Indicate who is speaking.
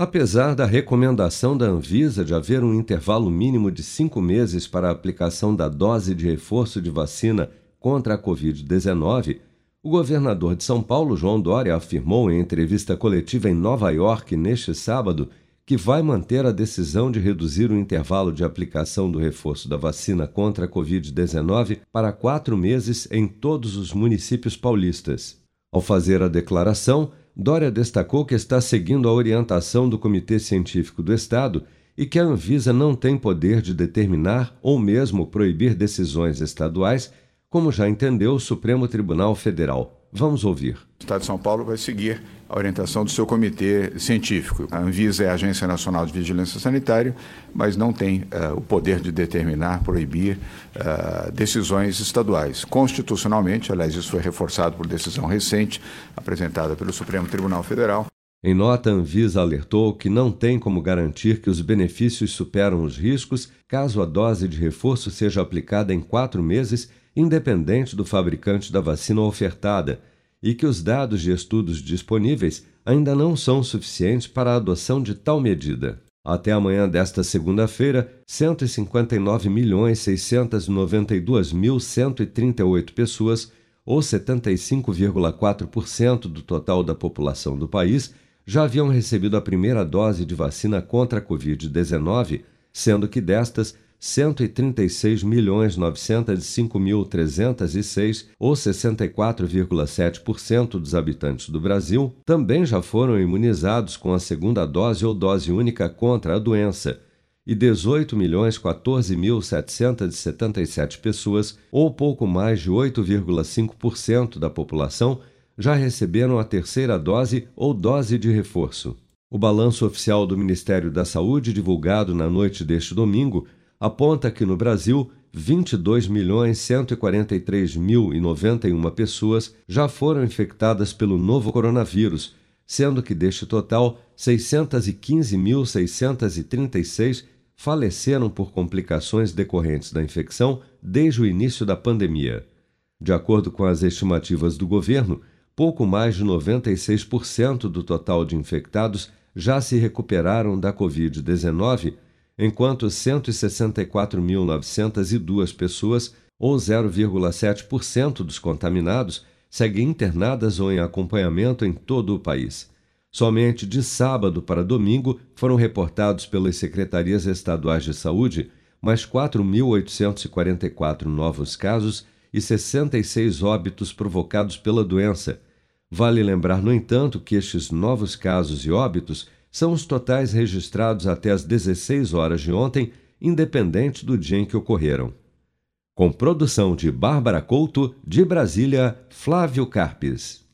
Speaker 1: Apesar da recomendação da Anvisa de haver um intervalo mínimo de cinco meses para a aplicação da dose de reforço de vacina contra a Covid-19, o governador de São Paulo, João Dória, afirmou em entrevista coletiva em Nova York neste sábado que vai manter a decisão de reduzir o intervalo de aplicação do reforço da vacina contra a Covid-19 para quatro meses em todos os municípios paulistas. Ao fazer a declaração, Dória destacou que está seguindo a orientação do Comitê Científico do Estado e que a Anvisa não tem poder de determinar ou mesmo proibir decisões estaduais, como já entendeu o Supremo Tribunal Federal. Vamos ouvir.
Speaker 2: O Estado de São Paulo vai seguir a orientação do seu comitê científico. A Anvisa é a Agência Nacional de Vigilância Sanitária, mas não tem uh, o poder de determinar, proibir uh, decisões estaduais. Constitucionalmente, aliás, isso foi reforçado por decisão recente apresentada pelo Supremo Tribunal Federal.
Speaker 1: Em nota, a Anvisa alertou que não tem como garantir que os benefícios superam os riscos caso a dose de reforço seja aplicada em quatro meses independente do fabricante da vacina ofertada, e que os dados de estudos disponíveis ainda não são suficientes para a adoção de tal medida. Até amanhã desta segunda-feira, 159.692.138 pessoas, ou 75,4% do total da população do país, já haviam recebido a primeira dose de vacina contra a Covid-19, sendo que destas, 136.905.306, ou 64,7% dos habitantes do Brasil, também já foram imunizados com a segunda dose ou dose única contra a doença, e 18.014.777 pessoas, ou pouco mais de 8,5% da população, já receberam a terceira dose ou dose de reforço. O balanço oficial do Ministério da Saúde, divulgado na noite deste domingo, aponta que no Brasil 22.143.091 pessoas já foram infectadas pelo novo coronavírus, sendo que deste total 615.636 faleceram por complicações decorrentes da infecção desde o início da pandemia. De acordo com as estimativas do governo, pouco mais de 96% do total de infectados já se recuperaram da Covid-19 enquanto 164.902 pessoas, ou 0,7% dos contaminados, seguem internadas ou em acompanhamento em todo o país. Somente de sábado para domingo foram reportados pelas secretarias estaduais de saúde mais 4.844 novos casos e 66 óbitos provocados pela doença. Vale lembrar, no entanto, que estes novos casos e óbitos são os totais registrados até as 16 horas de ontem, independente do dia em que ocorreram. Com produção de Bárbara Couto, de Brasília, Flávio Carpes.